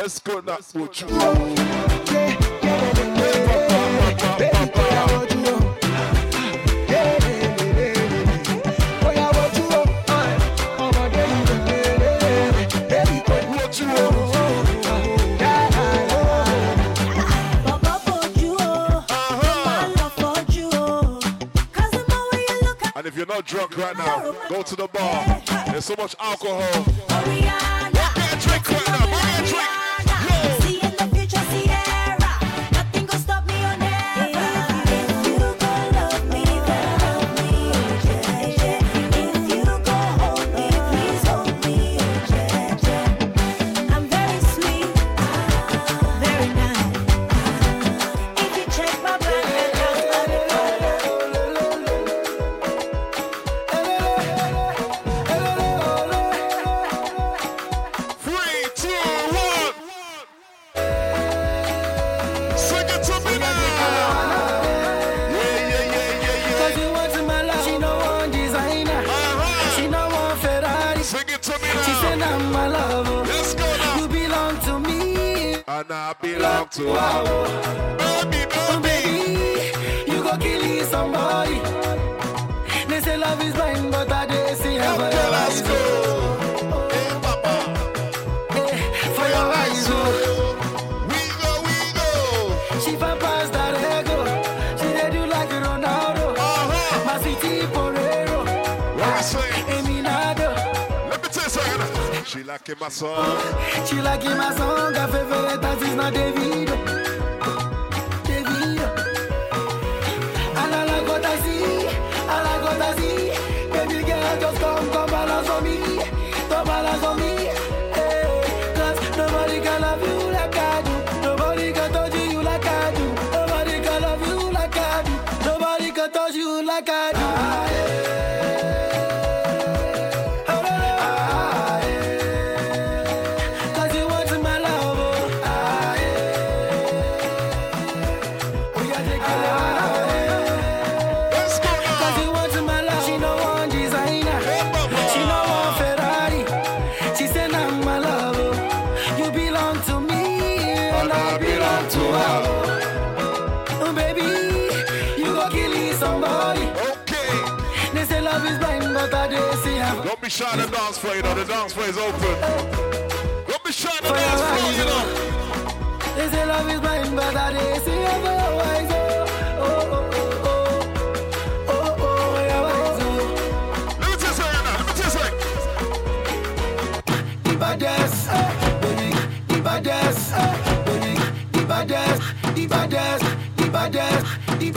Let's go now, Ochu. And if you're not drunk right now, go to the bar. There's so much alcohol. my song. She like it my song. I feel that is not. be shy on the dance floor, you know. The dance floor is open. Don't be shy on the dance floor, you know. They say love is blind, but I didn't see for your eyes. Oh, oh, oh, oh, oh, oh. Oh. Let me just say it now. Let me just say. The baddest, baby. The baddest, baby. The baddest, the baddest, the baddest, the.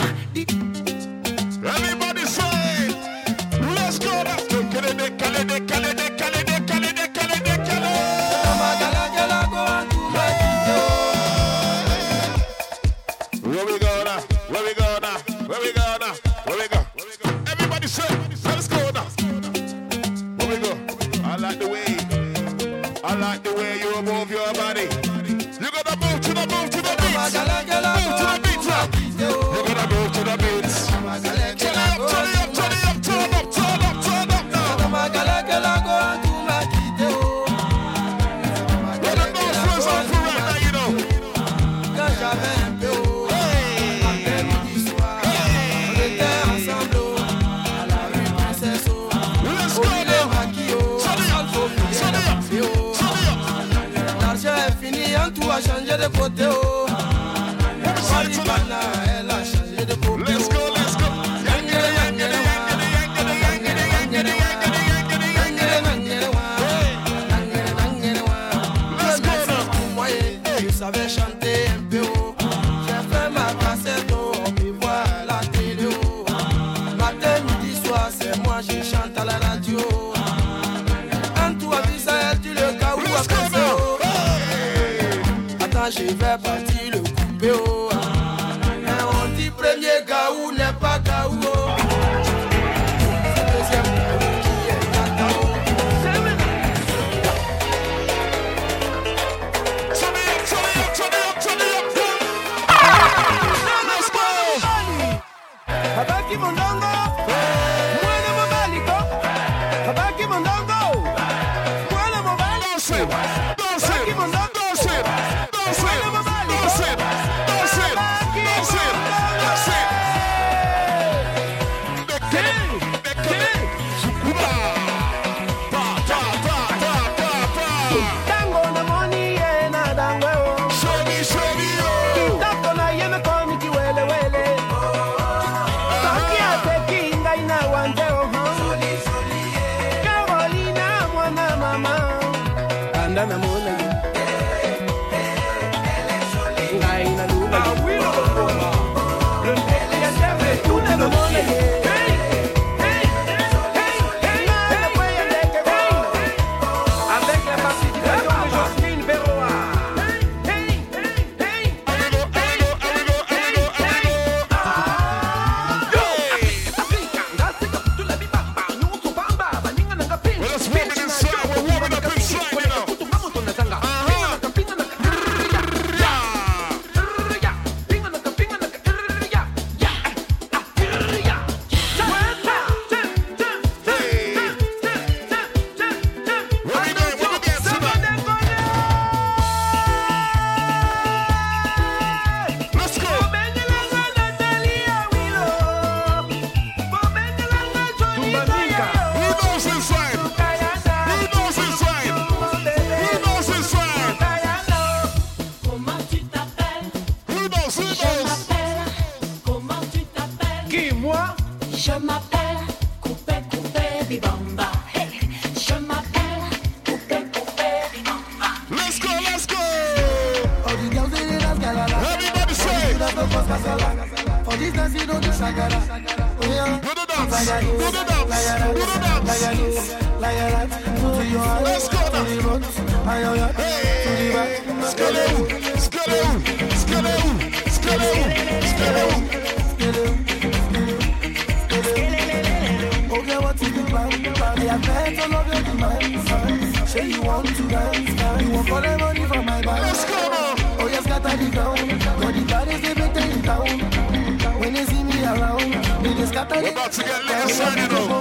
c'est parti le coupé oh. Ah. Mais on dit premier gaou n'est pas gaou oh. To get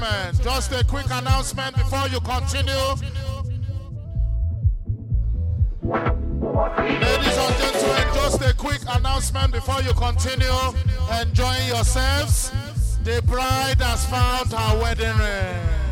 gentlemen, just a quick announcement before you continue. Ladies and gentlemen, just a quick announcement before you continue enjoying yourselves. The bride has found her wedding ring.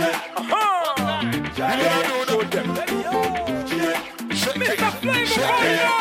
Uh-huh. Yeah, yeah, yeah. Shake it.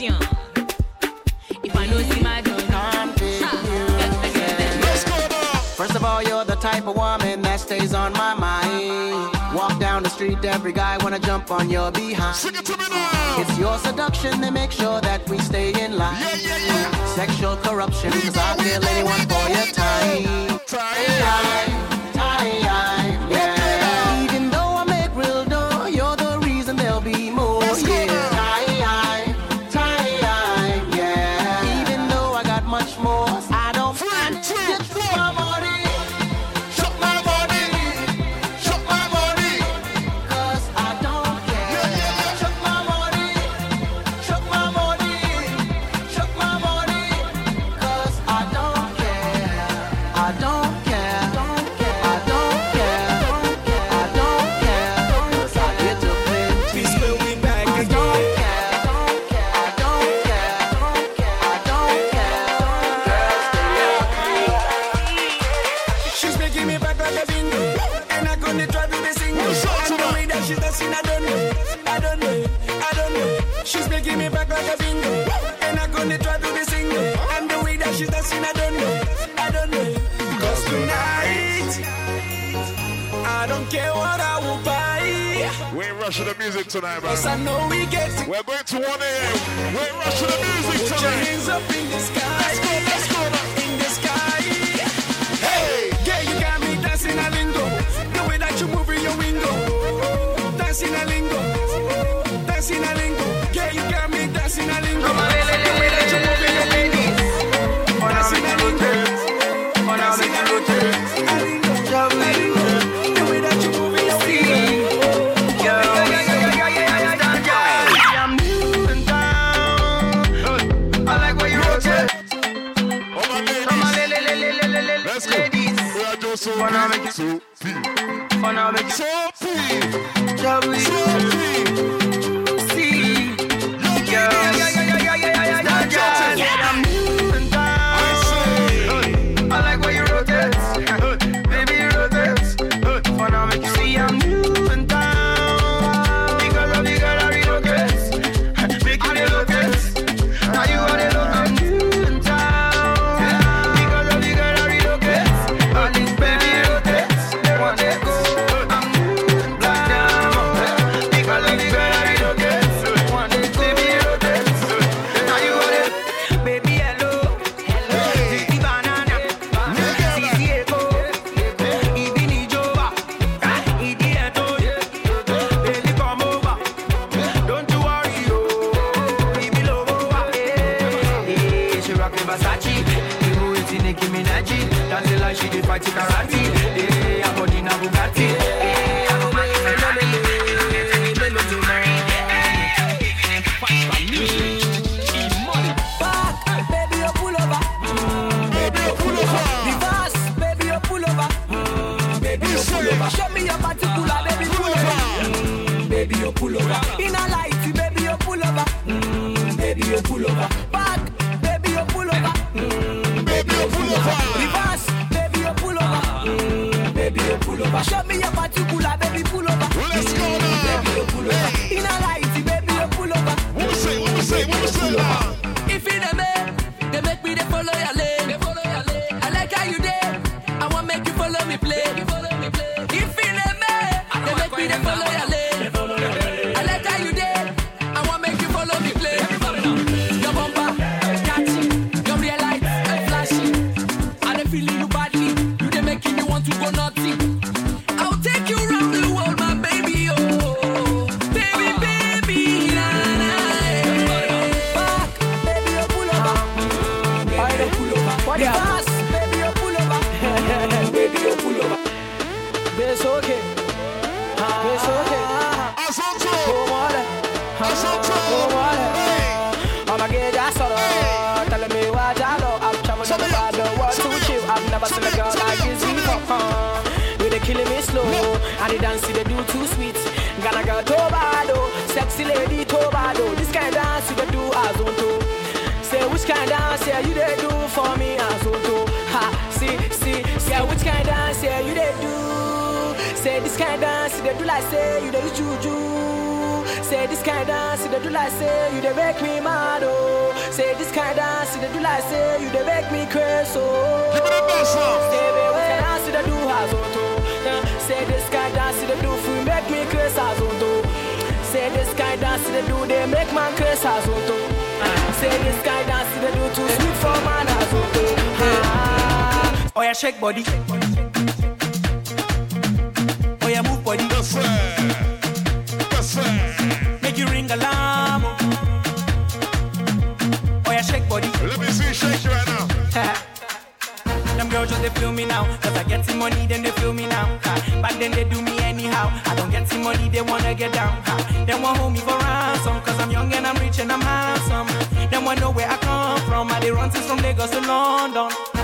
If I know see my First of all, you're the type of woman that stays on my mind. Walk down the street, every guy wanna jump on your behind. Sing it to me now. It's your seduction that makes sure that we stay in line. Yeah, yeah, yeah. Sexual corruption, cause I'll kill anyone for your time. time. rushing the music tonight, man. Yes, I know we get to We're going to 1 a.m. We're rushing the music Put tonight. Your hands up in the sky. Let's go, let's go. In the sky. Hey, yeah, you got me dancing a lingo. The way that you move in your window. Dancing a lingo. Dancing a lingo. coming soon. Say this kind dance, you do like say you they make me mad oh. Say this kind dance, you do like say you they make me crazy oh. Give me the best love. Say baby, what kind dance you do has on to? Say this kind dance you do for make me crazy as on to. Say this kind dance you do they make man crazy as on to. Say this kind dance you do too sweet for man as on to. Oh yeah, shake body. Oh yeah, move body. That's right. Oh yeah, shake body. Let me see shake you right now. Them girls just they feel me now. Cause I get some money, then they feel me now. Ha. Back then they do me anyhow. I don't get some money, they wanna get down. Ha. They want hold me for ransom. Cause I'm young and I'm rich and I'm handsome. Them want know where I come from. I they run to from Lagos to London.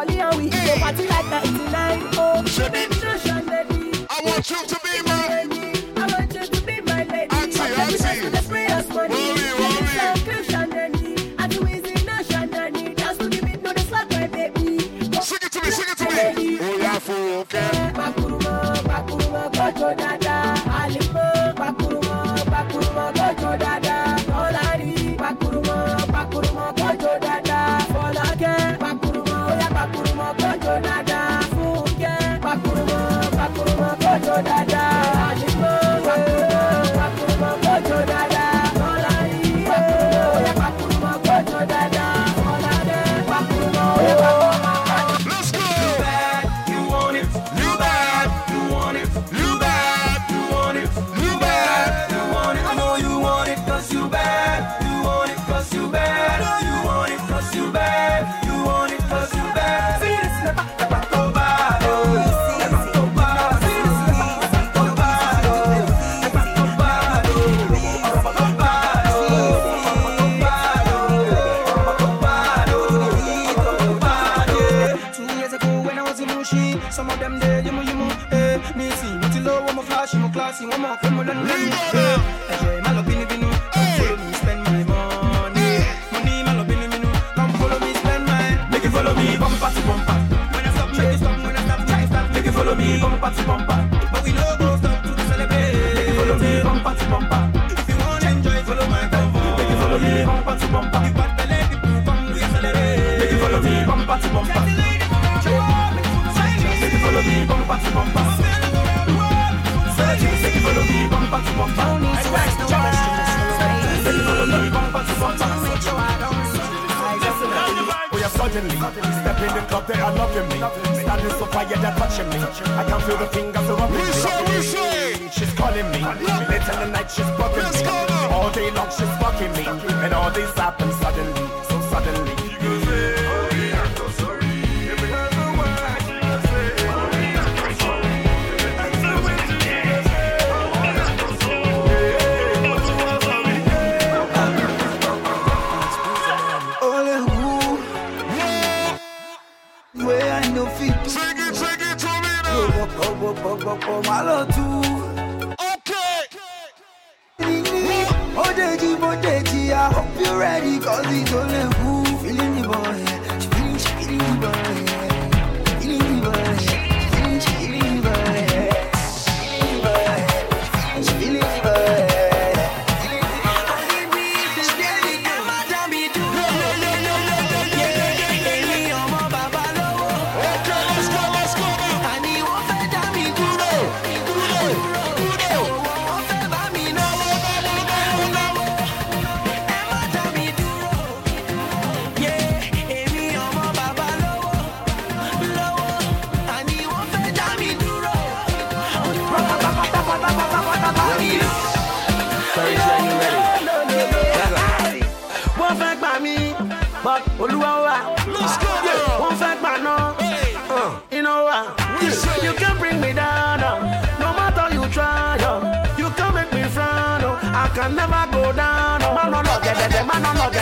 Surely and we go party like 99 suddenly. Step in the club, they are loving me. Standing so fire, they're touching me. I can feel the fingers of rubbing we. Say, we say. She's calling me. Late in the night, she's fucking me. All day long, she's fucking me. And all this happens suddenly, so suddenly. pọ̀pọ̀ má lọ tú. Bódèjì bódèjì, I hope you ready cause it only move, feeling the boy.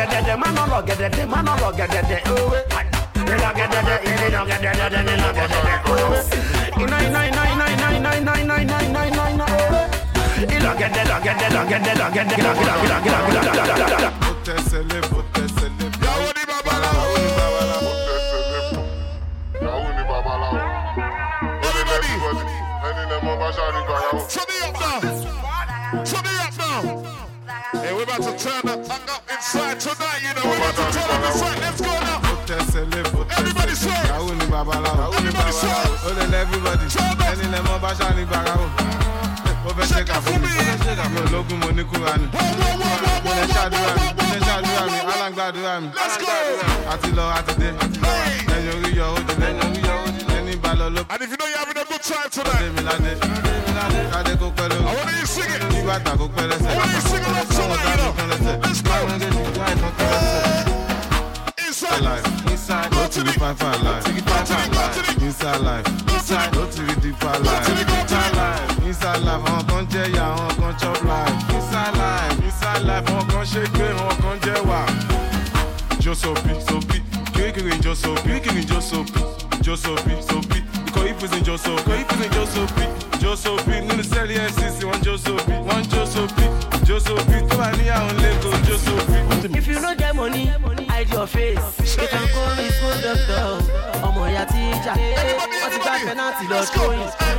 lọgẹdẹdẹ má nà lọgẹdẹdẹ má the lọgẹdẹdẹ owó ní lọgẹdẹdẹ ní lọgẹdẹdẹ ní lọgẹdẹdẹ owó iná iná iná iná iná iná iná iná iná iná iná iná owó ilọgẹdẹ lọgẹdẹ lọgẹdẹ slide tonight, you know. To turn. Let's go now. Everybody swear. Everybody swear. Oh, then everybody. Ẹni lẹ mọ you sing it. Ìgbà tà kó pẹ́ lẹ́sẹ̀. Sing it. Because if it's in Joe Sophie, because if it's gonna. If you no get money, hide your face. You can call his doctor. Ọmọ ìyá tíjà. Eh, wọ́n ti gbá penalty? lọ tóyìn.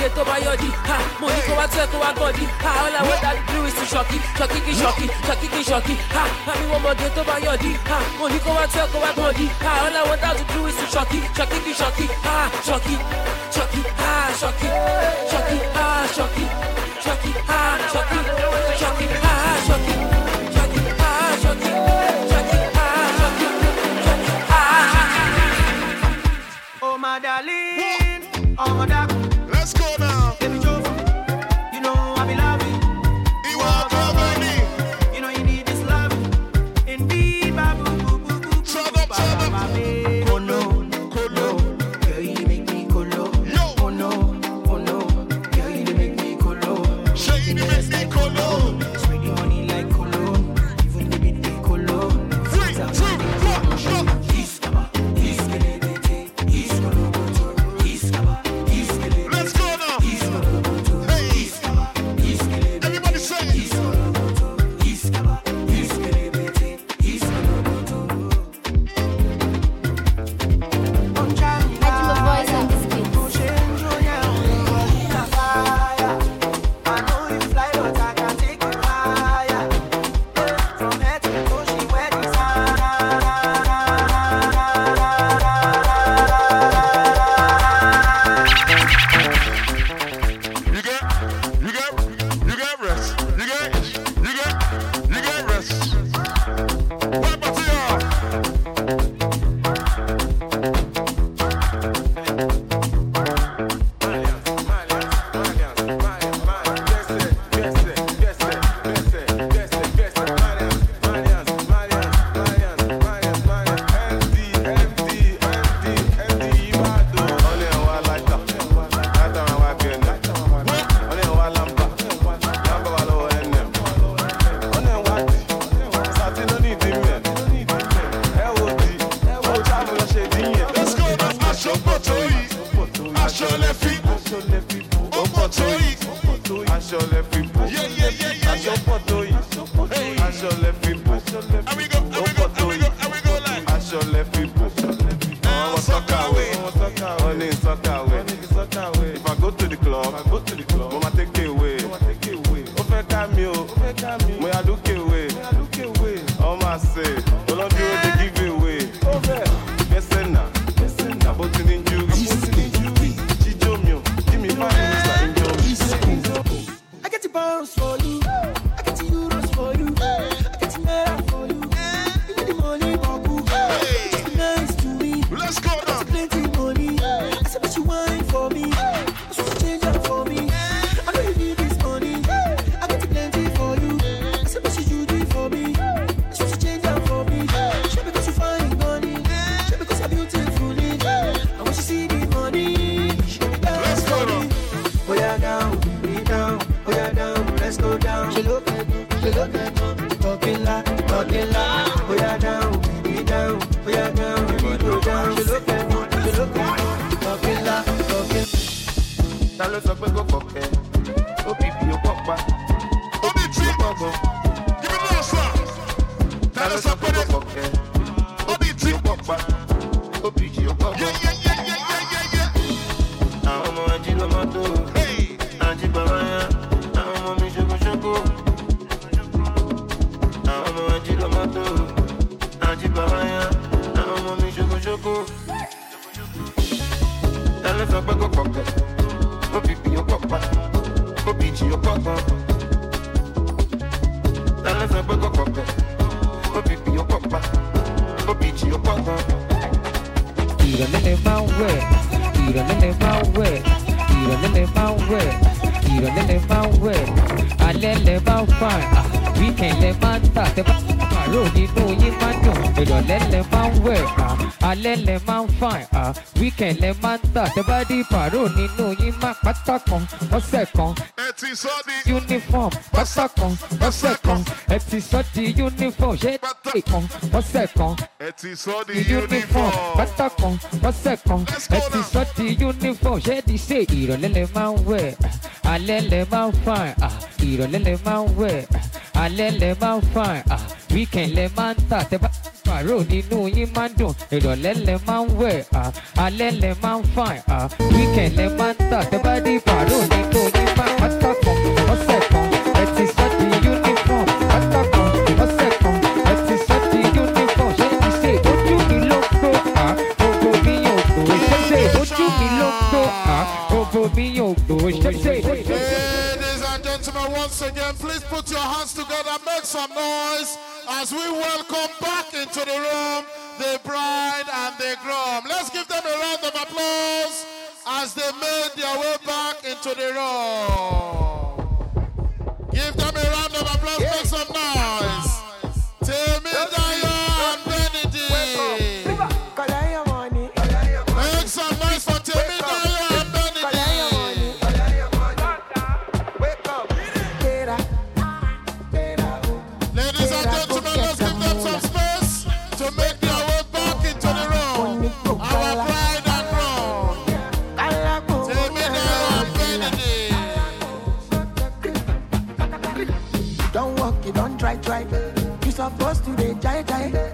get my. Ha, money go a. Ha, all I want that is to shocky, shocky shocky, shocky shocky. Ha, me want more get. Ha, money go a. Ha, all I want that is to shocky, shocky shocky, shocky, ha, shocky, shocky, ha, shocky, shocky, ha, shocky. Oh, my darling, oh, my darling. Let's go. you. kan, lọ́sẹ̀ con? lọ́sẹ̀ kan, ẹ ti sọ di uniform, ṣé ẹ kan, lọ́sẹ̀ kan, ẹ ti sọ di uniform, bàtà con? lọ́sẹ̀ kan, ẹ ti sọ di uniform, ṣé di ṣe Iro lele man ń wẹ̀, alẹ́ lẹ máa ń fàn, ìrọ̀lẹ́ lẹ máa ń wẹ̀, alẹ́ lẹ máa ń fàn, weekend lẹ máa ń tà tẹ́ bá pàró nínú yín man ń dùn ìrọ̀lẹ́ lẹ máa ń wẹ̀ alẹ́ lẹ máa ń fàn weekend lẹ máa ń tà tẹ́ bá rí pàró nínú yín máa tà. Once again, please put your hands together, make some noise as we welcome back into the room the bride and the groom. Let's give them a round of applause as they made their way back into the room. tight, die.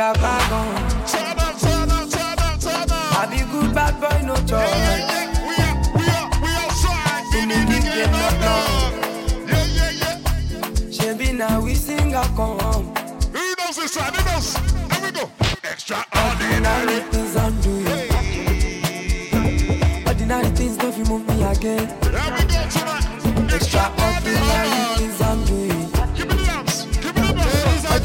got bag on. Trouble, trouble, trouble, trouble. I be good bad boy, no trouble. Yeah, yeah, yeah. We are, we are, we outside. See In the game no dog. Yeah, yeah, yeah. She be now we sing a come. Who knows this side? Who knows? Here we go. Extraordinary things I'm doing. Hey. Ordinary things don't remove me again. Here we go tonight. Extraordinary things.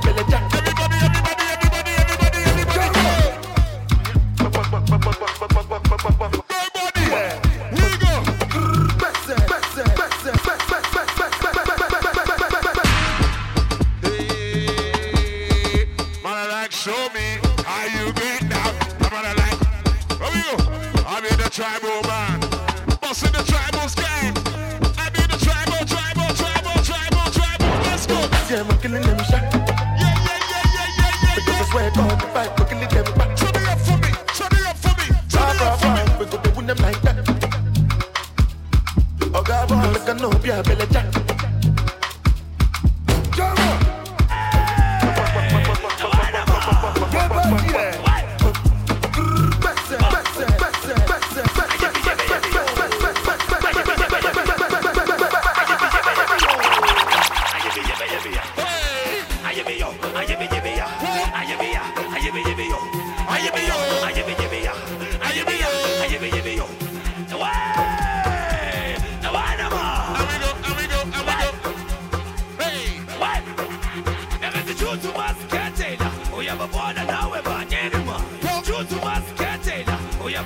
belly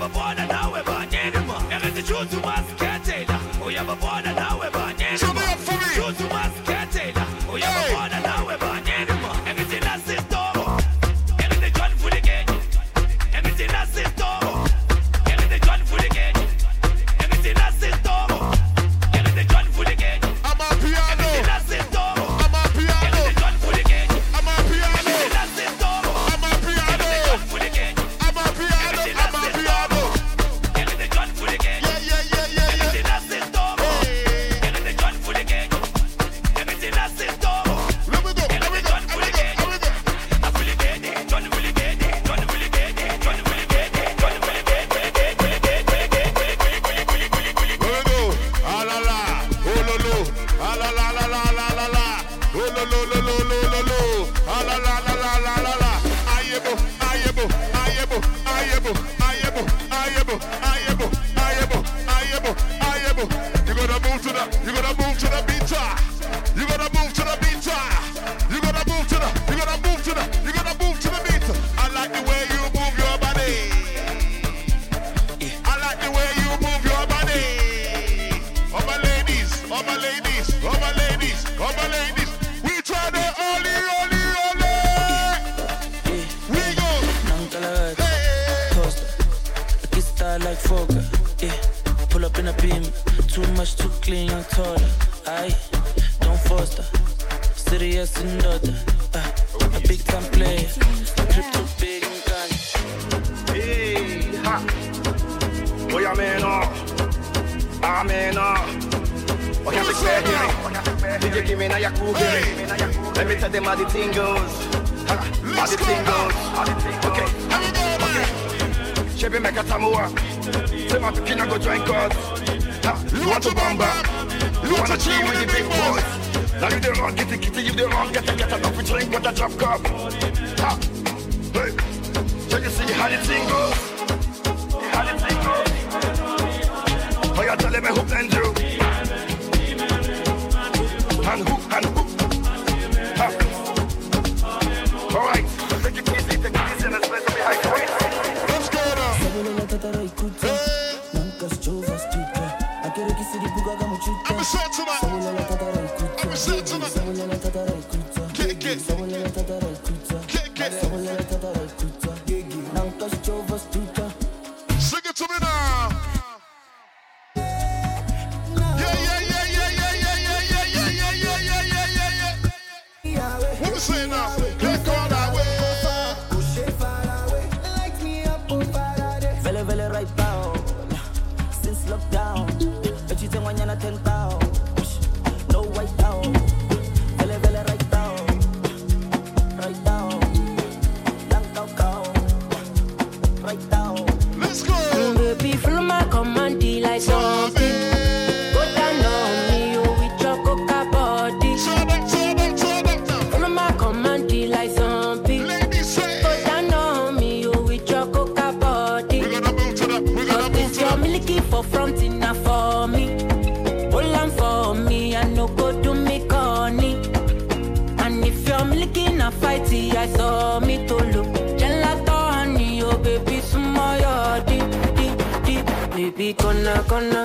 uyababona nawe banyenema engizishuthi umazikhethela uyababona nawe up. top, Hey. Check and see how the thing. How the thing goes. Oh, you telling me who and you. And who and who. All right. Let's. Let's. I'm a shot tonight. I'm a shot tonight. no.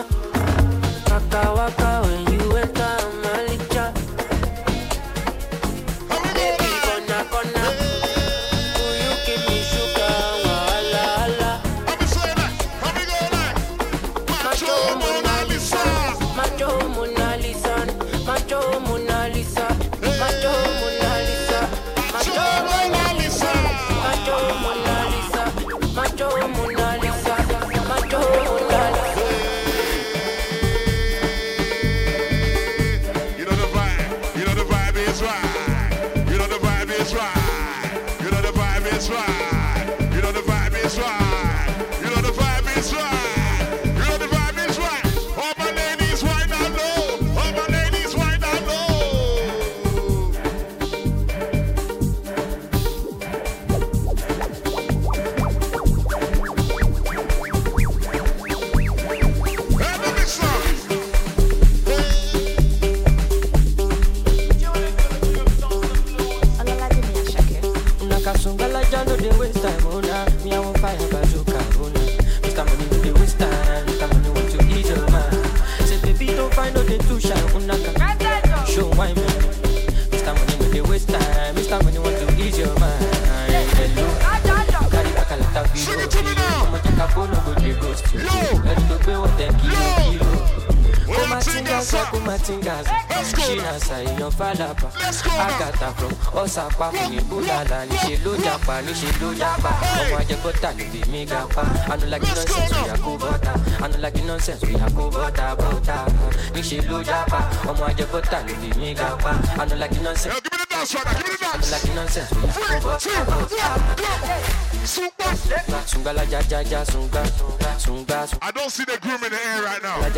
I don't see the groom in the air right now. Where's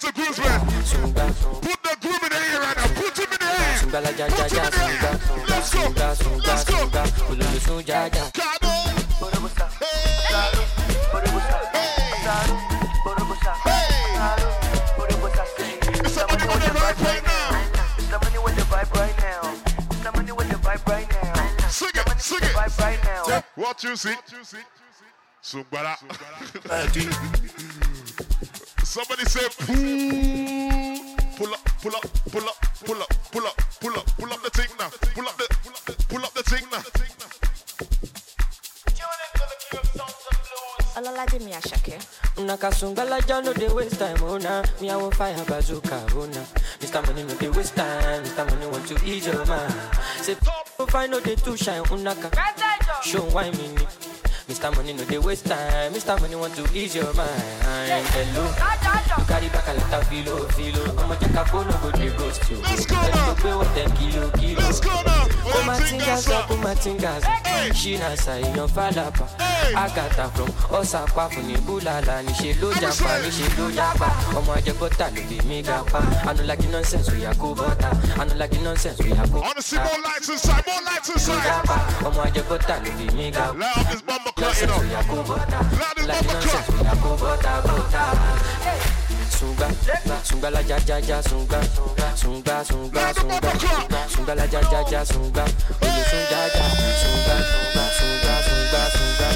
the groomsman? Put the groom in the air right now. Put him in the air. sunga la ja ja ja Sugbara. Somebody say, "Poo." pull up, pull up, pull up, pull up, pull up, pull up, pull up the thing now. Pull up the, pull up the thing now. Olalaje mi Asake. Nakasunga la ja no dey waste time, oh nah. Me I want fire bazooka, nah. Mr. Money no dey waste time, Mr. Money want to ease your mind. Say don't find no dey too shine, unaka. Show why me need. Mr. Money no they waste time. Mr. Money want to ease your mind. Hello, you carry back a lot of filo, filo. I'ma take a phone, go they ghost you. Let's go now. Go with them kilo, kilo. Let's go now. Put my fingers up, put my fingers. She na say falapa. I got Agata from Osapa fún ni bulala ni ṣe ló japa ni ṣe ló japa. Ọmọ ajẹ́ bọ́tà ló fi mí ga pa. I don't like nonsense, we are go butter. Uh, Anulagi nonsense, we go I wanna see more lights inside, more lights inside. ọmọ ajẹ́kọ́tà ló fi mí ga pa. Loud this bumper cut, you know. we are go bọ́tà. Loud this bumper cut. we are go bọ́tà bọ́tà. Sunga, sunga la ja ja ja sunga, sunga sunga sunga, sunga la ja ja ja sunga, sunga ja, sunga sunga sunga sunga sunga,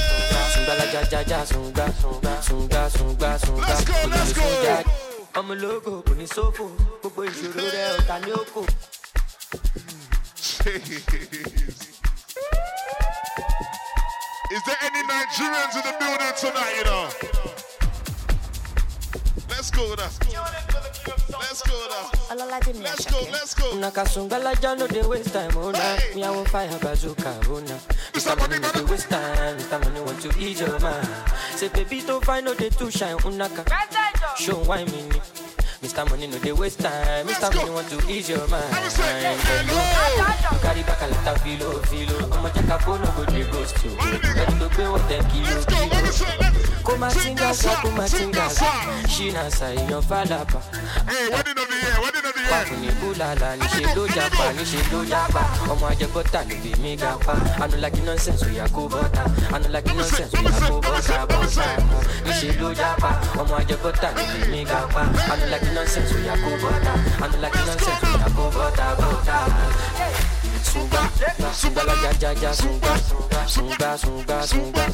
sunga la ja ja ja sunga, sunga sunga sunga, oye sunga. ọmọ ológo kò ní sófò gbogbo ìṣòro rẹ ọ̀tá ní òkò. Is there any Nigerians in the building tonight, you know? Let's go now. Let's go now. Let's go, let's go. Una kasungalaja no waste time, oh nah. Me I want fire bazooka, oh nah. Mr. Money no waste time, Mr. Money want to ease your mind. Say baby don't find no dey too shine, oh unaka. Show why me ni. Mr. Money no dey waste time, Mr. Money want to ease your mind. You carry back a lot of filo, filo. I'ma check a phone, no go dey ghost you. Ready to pay what them kilo, kilo. Kuma tinga sa, kuma tinga sa. She na sa iyan falapa. Hey, of the year, of the. Pàfù ní búlàlà, níṣe ló japa, níṣe ló japa. Ọmọ ajẹbọ́tà ló fi mí ga pa. Ànú like nonsense, oya kó bọ́tà. Ànú like nonsense, oya kó bọ́tà bọ́tà. Níṣe ló japa, ọmọ ajẹbọ́tà ló fi mí ga pa. Ànú like nonsense, oya kó bọ́tà. Ànú like nonsense, oya kó bọ́tà bọ́tà. Sunga, sunga la ja ja ja sunga, sunga sunga sunga,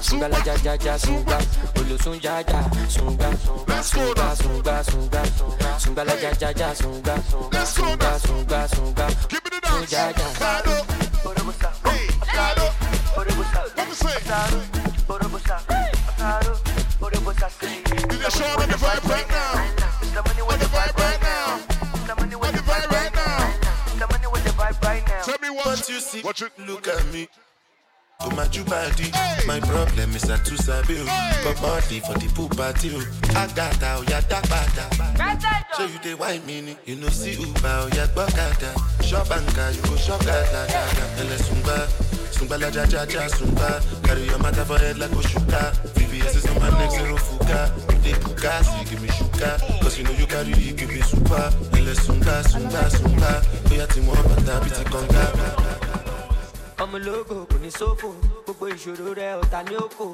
sunga la ja ja ja sunga, olosun ja ja sunga, sunga sunga sunga, sunga la ja ja ja sunga, Let's go da, sunga sunga sunga, sunga ja ja. Did you show on the vibe right now? What you see. Watch it. Look at me. To my body, my problem is that too sabi But body for the poop party oh. I got out, ya da bada. So you dey wine me, you know see Uber oh, ya gbọ́kada Shop anka, you go shop gada gada. Ele sumba, sumba la ja ja ja sumba. Carry your matter for head like Oshuka. VVS is on my neck, zero fuka. You dey puka, so you give me shuka. Cause you know you carry, you give me super. Ele sumba, sumba, sumba. Oya ti wọ́n bàtà bí ti ọmọ ológo kò ní sófò gbogbo ìṣòro rẹ ọ̀tá ní òkò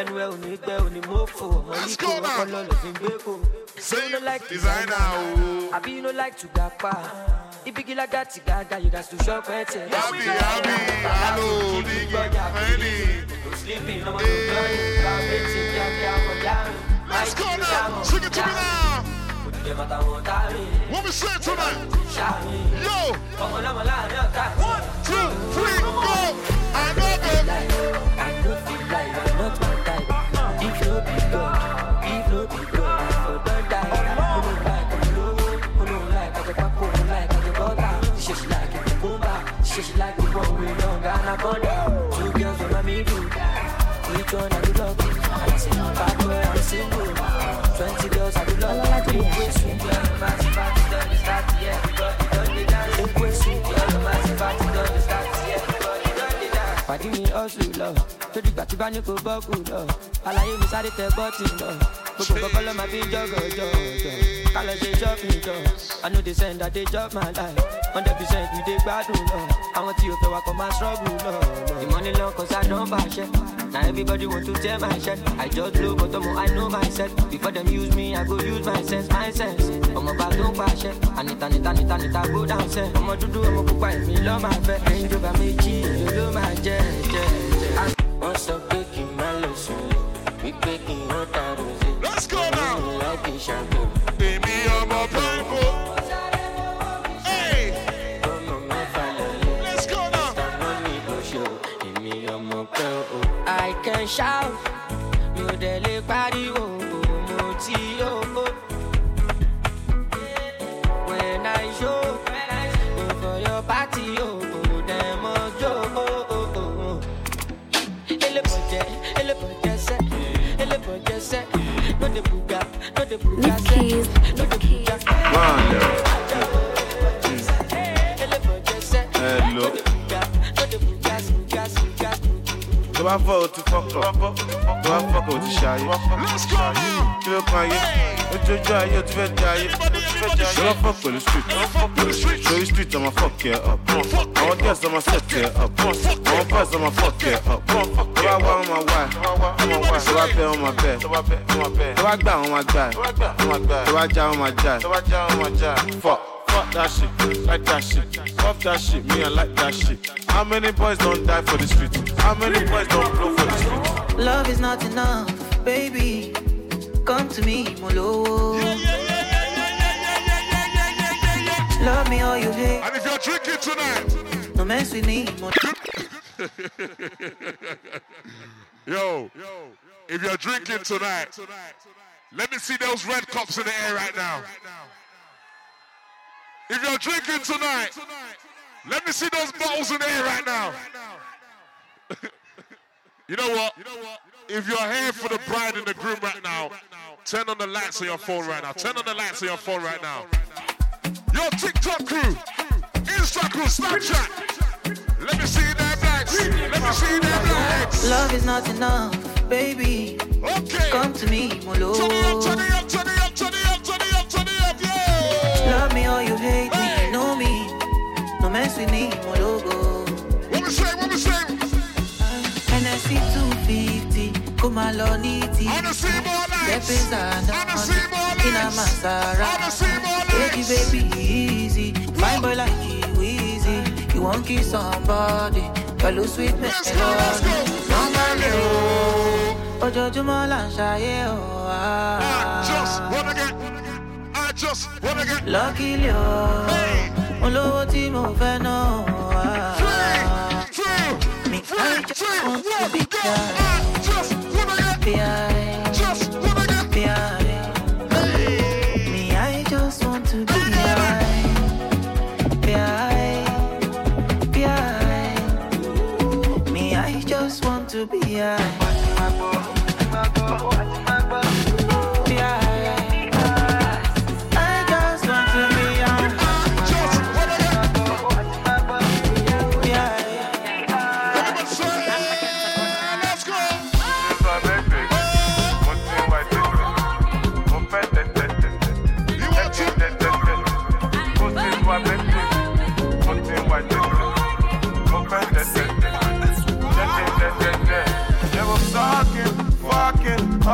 ẹnu ẹ ò ní gbẹ ò ní mọ́fò ọmọ yìí kò ọpọlọ ló fi ń gbé kò. say you no like designer o àbí you no like to gapa ibigi laga ti gaga you gats to shop ẹ tẹ. Abi, abi, alo, digi, ẹni. Let's go now. Sing it to me now. What we say tonight? Yo. One, two, three, go. I know feel like I'm not my type. If no be God, Pàdé mi ọ̀sùn lọ, tó dìgbà tí bá ní kò bọ́ọ̀kù lọ. Àlàyé mi sáré tẹ bọ́ọ̀tì lọ. Gbogbo kọ́kọ́ ló máa fi jọ́gọ̀ jọ̀jọ̀. Ká lọ ṣe shopping jọ. I know they send that they chop my life. Hundred percent we dey gbádùn lọ. Àwọn tí o fẹ́ wa kọ́ máa struggle lọ. Now everybody want to tear my shirt. I just blow but omo, I know myself. Before them use me, I go use my sense, my sense. Ọmọ bá tó ń pàṣẹ. Anita, Anita, Anita, Anita, go down sẹ́. Ọmọ dúdú, ọmọ pupa, èmi lọ́ máa fẹ́. Ẹyin tó bá méjì, èlò ló máa jẹ́ jẹ́ jẹ́. Wọ́n sọ pé kí n má lọ sùn, wípé kí n rán tààrọ̀ sí. Let's go now. Mo láìpẹ́ ìṣàgbọ̀. I can shout, mi ò dẹ̀ lè pariwo, mo ti yó. When I show, go for your party, oh, dem must jó. Elébọ̀jẹ̀, elébọ̀jẹ̀ sẹ́, elébọ̀jẹ̀ sẹ́, no dey buga, no dey buga sẹ́, no dey buga. Elébọ̀jẹ̀ tó bá fọ́ o ti fọ́kọ̀ tó bá fọ́kọ̀ o ti ṣayé kí ló kan ayé ojoojúmọ́ ayé o ti fẹ́ jẹ ayé tó bá fọ́ pẹ̀lú street sórí street ọmọ fọ́ọ̀kì ẹ̀ up àwọn girls ọmọ set ẹ̀ up àwọn boys ọmọ fọ́ọ̀kì ẹ̀ up tó bá wá wọn máa wá ẹ̀ tó bá bẹ́ wọn máa bẹ́ ẹ̀ tó bá gbà wọn máa gbà ẹ̀ tó bá já máa já ẹ̀ fuck. Fuck that shit, like that shit. Fuck that shit, me I like that shit. How many boys don't die for the street? How many boys don't blow for this? Love is not enough, baby. Come to me, Molo. Love me all you hate. And if you're drinking tonight, no mess with me, Molo. yo, if you're drinking tonight, tonight, let me see those red cups in the air right now. If you're drinking tonight, let me see those bottles in the air right now. you know what? If you're here for the bride and the groom right now, turn on the lights on your phone right now. Turn on the lights on your phone right now. Your TikTok crew, Insta crew, Snapchat. Let me see them lights. Let me see them lights. Love is not enough, baby. Okay. Come to me, Molo. Turn it up, turn it up, turn it up, turn it up, turn it up, turn it up, yeah. Love me or you hate me, know me. No mess with me, Mologo. What we say, what we say? 250, come along, nitty. I wanna see more lights. I wanna see more in a lights. Masara. I wanna see more Baby, lights. baby, easy. Fine boy like you, easy. You won't kiss somebody. Pẹ̀lú sweet Let's go, let's go. Normally, o. Oh. Ojoojúmọ́ là ń ṣayé o. I just wanna get, I just wanna get. Luckily o. Mo lówó tí mo fẹ́ ná oh, ah. o. Me, I just want to be there. Just wanna get, Behind. just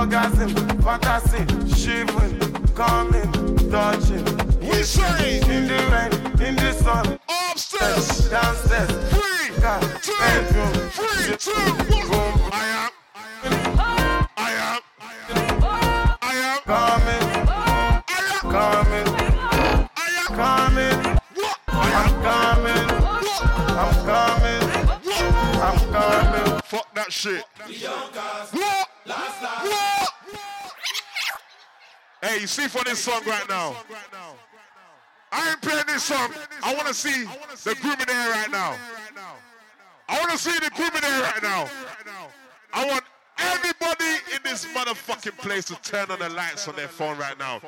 Orgasm, fantasy, shivering, coming, touching. We say In the rain, in the sun, upstairs. downstairs, Three, car, two, bedroom, two, one. I am. I am. I am. coming, I am. coming, I am. coming, I'm coming, I'm coming? I'm coming. Fuck that shit. What? What? Hey, you see for this song right now. I ain't playing this song. I want to see the groom in there right now. I want to see the groom in there right now. I want everybody in this motherfucking place to turn on the lights on their phone right now.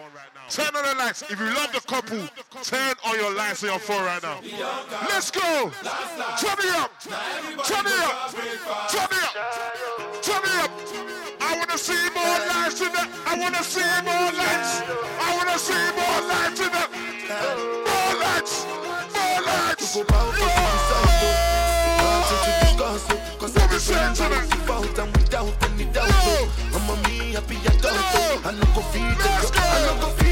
Turn on the lights. If you love the couple, turn on your lights on your phone right now. Let's go. Turn it up. Turn it up. Turn it up. Want to see more lights in that. I want to see more lights. I want to see more lights in that. More lights. More lights. Go the Nothing to Cause everything saying without and without any doubt. I'm a me happy adult. I no go feed the. I no go feed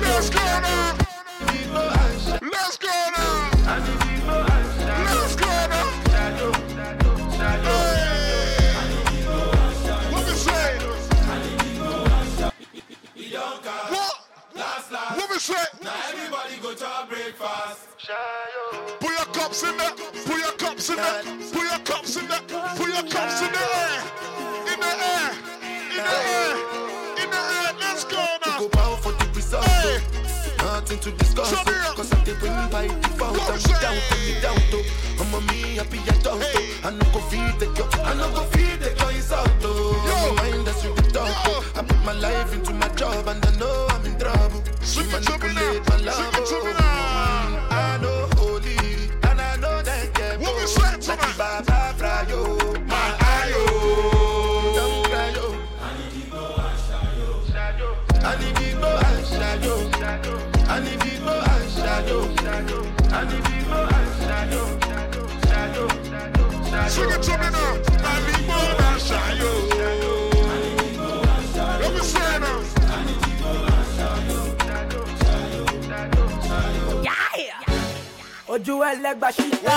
Let's go now. Let's go now. Let's go now. Hey. What we say? What? What we say? Now everybody go to breakfast Put your cups in there. Put your cups in there. Put your cups in there. Put your cups in the air. In the air. In the air. Nothing to discuss. Me. Cause I did win by default. And say. without any doubt. oh. I'm a me happy adult. Oh. I no go feed the girl. I no go feed the girl out. Yo. My mind that's with the. I put my life into my job and I know I'm in trouble. She it to me now. manipulate my love. Sing it to me oh. Swing it to me now. Nanigo Nashayo. Let me say now. Ojú ẹlẹ́gbà ṣíta.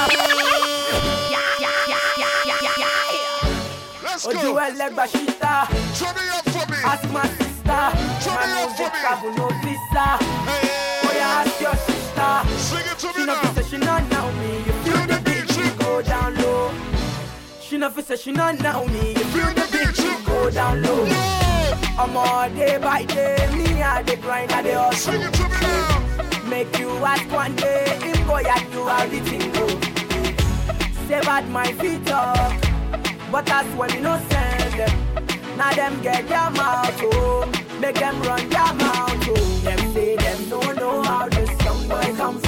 Ojú ẹlẹ́gbà ṣíta. Ask my sister. Turn it up for me. Travel no visa. Hey, hey. Boy, ask your sister. Sing it to she me now. She no be say she no know me she fit say she no know me. you feel the beat she go down low. Omo day by day, me I dey grind, I dey hustle. Make you ask one day, him go ya do how the thing go. Say bad my feet up, but that's when me no send them. Now them get their mouth oh, make them run their mouth oh. Them say them don't know how this young boy come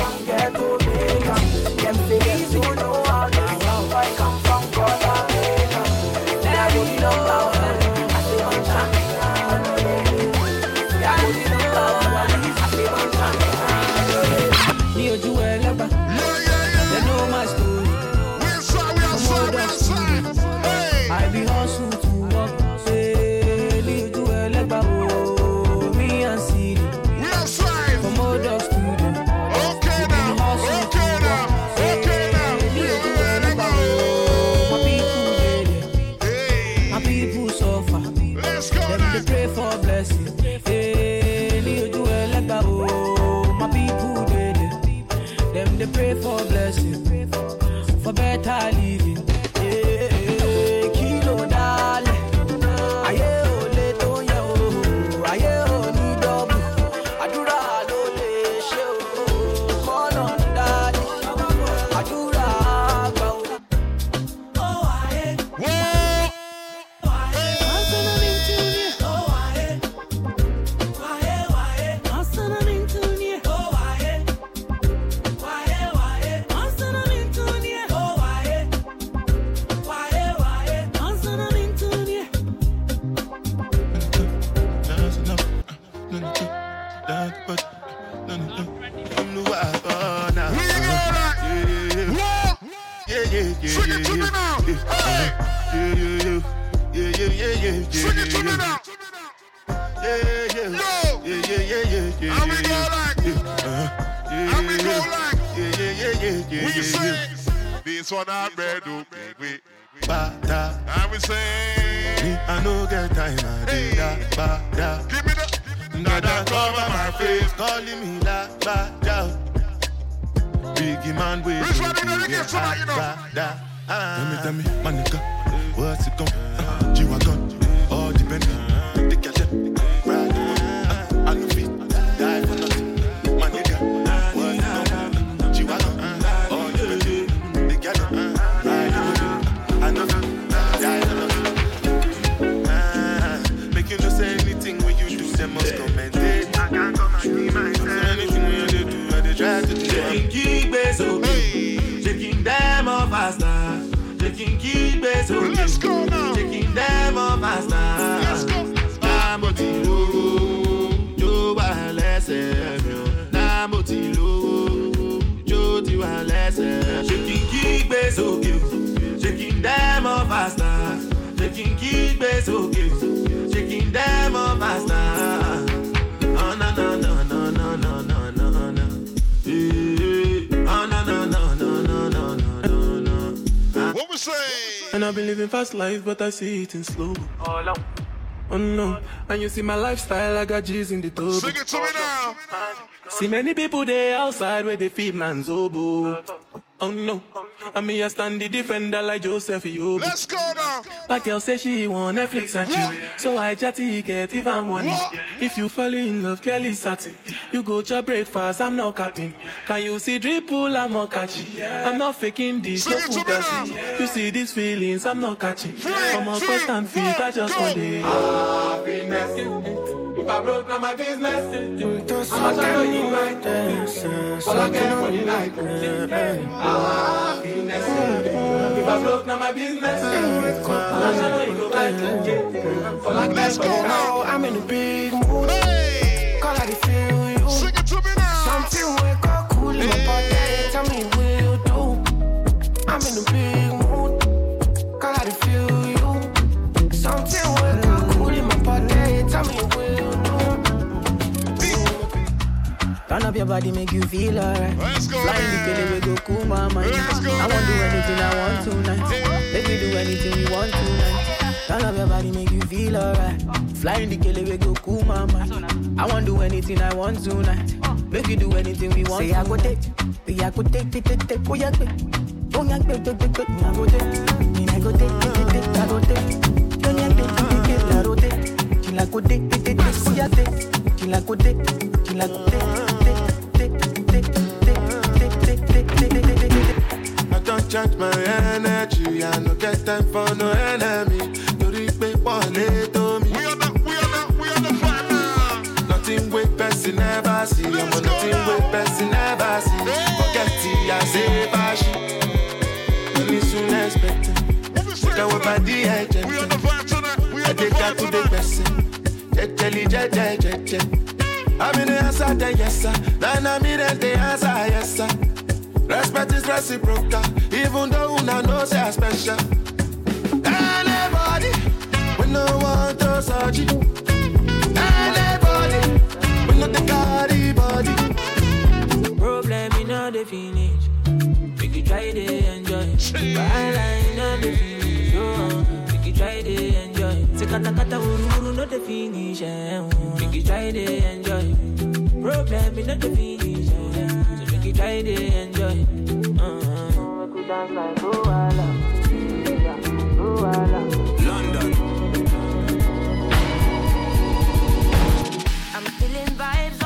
life, but I see it in slow. Oh no, Oh no. and you see my lifestyle, I got G's in the tub. Sing it to me now. See many people there outside where they feed man's oboe. Oh no, and me I stand the defender like Joseph Yobo. Let's go now. But girl say she want Netflix and chill, so I chatty get even money. If you fall in love, Kelly satin, you go to breakfast, I'm not capping. Can you see dripple, I'm not catching. I'm not faking this, no Sing it to me. You see these feelings, I'm not catching. I'm on first and feet, I just want it. Happiness. If I broke, now my business. I'm a trying to right there. All I care for the night. Happiness. If I broke, now my business. I'm a trying to go right. All I care for the night. I'm in a big Turn up your body make you feel alright. Let's go. Flying the kele we go cool my mind. Let's go. I won't do anything I want tonight. Make me do anything we want tonight. Girl, love your body make you feel alright. Flying the kele we go cool my mind. I won't do anything I want tonight. Make you do anything we want. Say I go take, say I go take, take, take, take, oh yeah, take. Oh yeah, take, take, take, take, I go take. Me I go take, take, take, take, I go take. Oh yeah, take, take, take, I go take. Till I go take, take, take, take, oh yeah, take. Till I go take, till I go take, take, take, take, I don't charge my energy, I no get time for no enemy. Torí pé wọ́n lé tó mi. We are the, we are the, we are the final. Nothing wey person never see, ọmọ nothing wey person never see. Forget ti I say bashi. Money soon expected. Ìdáwọ̀ bá di ẹ̀jẹ̀. Ẹ̀dẹ̀ ká tún dé gbẹ̀sẹ̀. Jẹjẹli jẹjẹ jẹjẹ. I'm in the answer, then yes sir. Then I'm in the answer, yes sir. Respect is reciprocal, even though una know say I special. Anybody, we no want to search it. Anybody, we no the carry body. Problem in all the finish. Make you try to enjoy. Byline in all the finish. Oh, make you try to enjoy. Sekata kata uru uru no the finish. Make you try to enjoy. Problem in all the finish. So make you try to enjoy. Uh-huh. Make we dance like Luala. Yeah, London. I'm feeling vibes.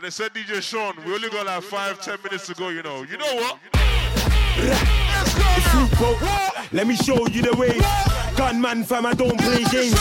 And they said DJ Sean, we only got like five, ten minutes to go, you know. You know what? Let me show you the way. Gunman fam, I don't play games.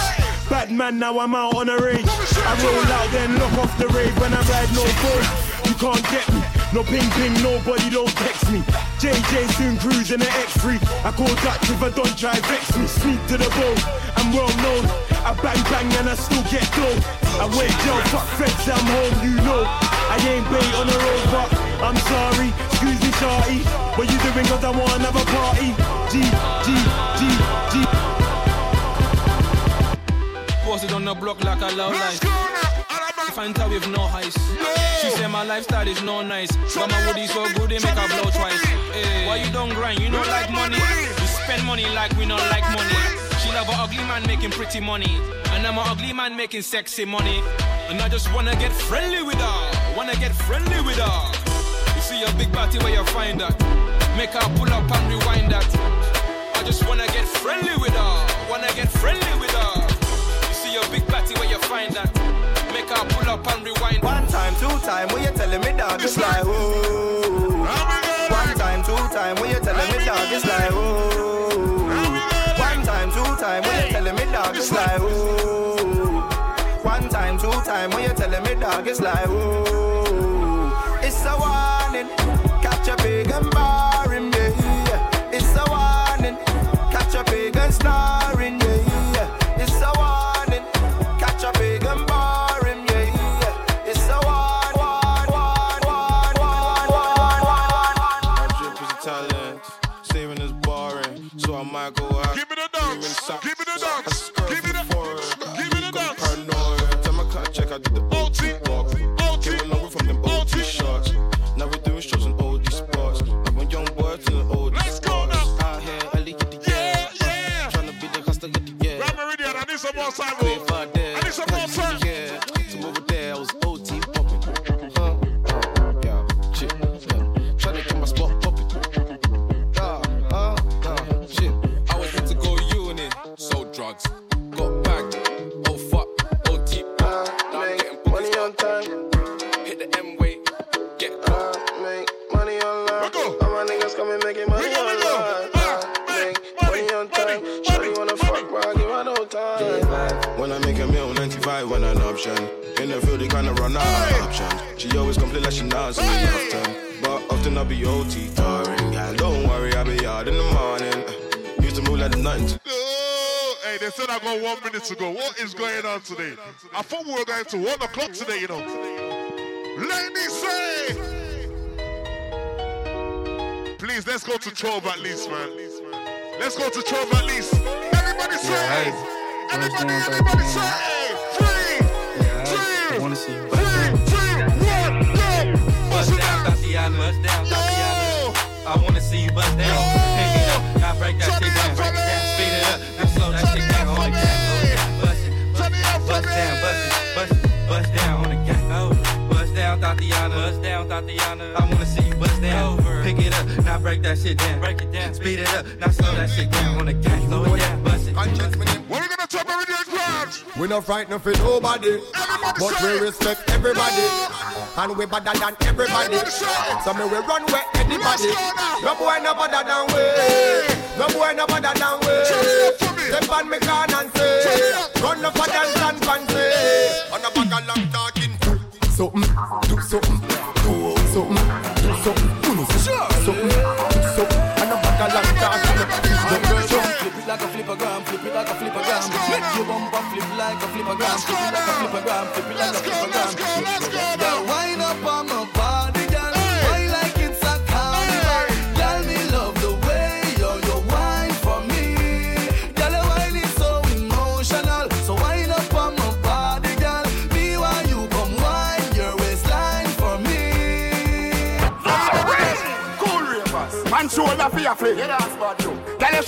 Bad man, now I'm out on a range. I roll out, then lock off the rave when I ride no phone. You can't get me. No ping ping, nobody don't text me. JJ soon cruising an X3. I call Dutch if I don't try vex me. Sneak to the boat, I'm well known. I bang bang and I still get dough. I wait, yo, fuck feds, I'm home, you know. I ain't bait on the road, but I'm sorry. Excuse me, shorty. What you doing? Cause I want another party. G, G, G, G. Posted on the block like a low life. Fanta with no heist. She said my lifestyle is no nice. But my woody so good they make her blow twice. Hey, why you don't grind? You don't like money. You spend money like we don't like money. She love an ugly man making pretty money. And I'm an ugly man making sexy money. And I just wanna get friendly with her. Wanna get friendly with her. You see your big party where you find that. Make her pull up and rewind that. I just wanna get friendly with her. Wanna get friendly with her. You see your big party where you find that. Make her pull up and rewind. One time, two time, when you telling me dog, it's like oh. One time, two time, when you telling me dog, it's like oh. One time, two time, when you telling me dog, it's like oh. One time, two time, when you telling me dog, it's like oh. I got one minute to go. What is going on today? I thought we were going to one o'clock today, you know. Ladies say, please let's go to 12 at least, man. Let's go to 12 at least. Everybody say, everybody, everybody say, three, two, I wanna see you three, two, one, go. Bust down, Tatiana. Bust down, Tatiana. I wanna see you bust down. Tatiana. I wanna see you bust down. Pick it up, now break that shit down. Break it down, speed it up, now slow that shit down. On the gas, slow it down, bust it. What we gonna talk about the crowd? We no frightened for nobody, but we respect everybody, and we better than everybody. So me we run where anybody. No boy no better than we. No boy no better than we. Step on me can and say, run up a dance and fancy. On a bag of long talking. Something, do something, do something, mm, do something. Mm, Uno, something, do something. Mm, On a bag of long talking. Flip it like a flippergram, flip it like a flippergram. Make your bumper flip like a flippergram, flip it like a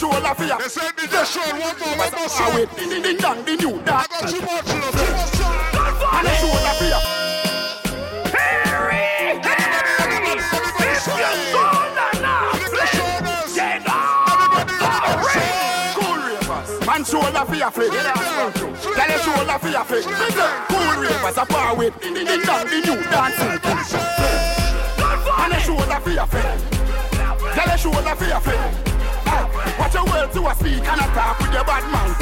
Shoulder for your. They said me just show one more, more Ah, song. wait, ding ding dong, the new dog. I got too much, you know, too much song. And your shoulder for your. Man shoulder for your flick. Tell your shoulder for your flick. Cool ravers a far with. Ding ding dong, the new dancing. And your shoulder for your flick. Tell your shoulder for your flick. Hey, Watch your words to a speak and attack with your bad mouth.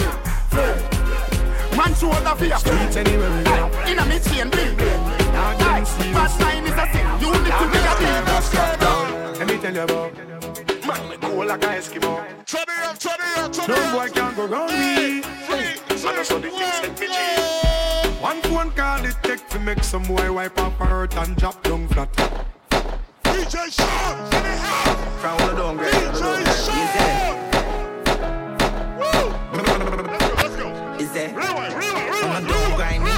Man shoulder for your flick. Hey, In a mid chain bling. Bad time is a sin. You need to be a down. Let me tell you about. Man, me cool like a Eskimo. It up, it up, turn it No up. boy can go round me. Man, I saw the king send me G. One phone call it take to make some boy wipe up her hurt and drop down flat. DJ Sean, send it out. Crowd the down, girl. DJ Is there? I'ma do grimy.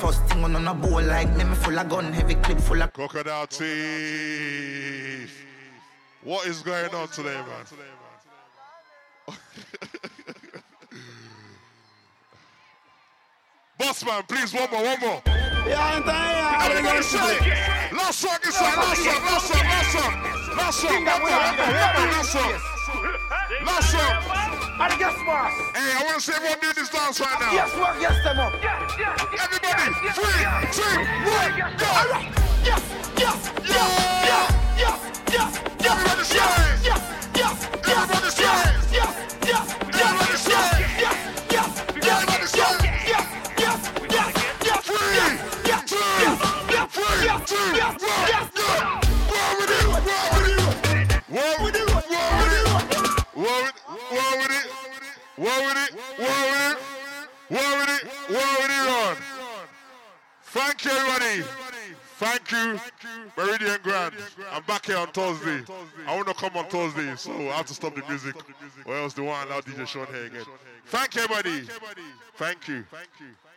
First thing on a bowl like me, me full of gun, heavy clip full of Crocodile teeth. What is going on today, man? Boss man, please, one more, one more. Yeah, I'm tired. Everybody say, last song inside, last song, last song, last song, last song, one more, one more, last song, last song. And guess what? Hey, I want to see everyone do this dance right now. Yes, what? Yes, them up. Everybody, three, two, one, go. Yes, yes, yes, yes, yes, yes, yes, Everybody say, yes, yes, yes, everybody say, yes, yes, yes, everybody say, yes, yes, everybody say, yes, yes, yes, yes, three, yes, two, yes, three, yes, two, yes, one, yes. go. War with it, war with it, war with it, war with it, war with it, war with it, on. Thank you, everybody. Thank you, Meridian Grand. I'm back here on Thursday. I want to come on Thursday, so I have to stop the music, or else they won't allow DJ Sean here again. Thank you, everybody. Thank you. Thank you.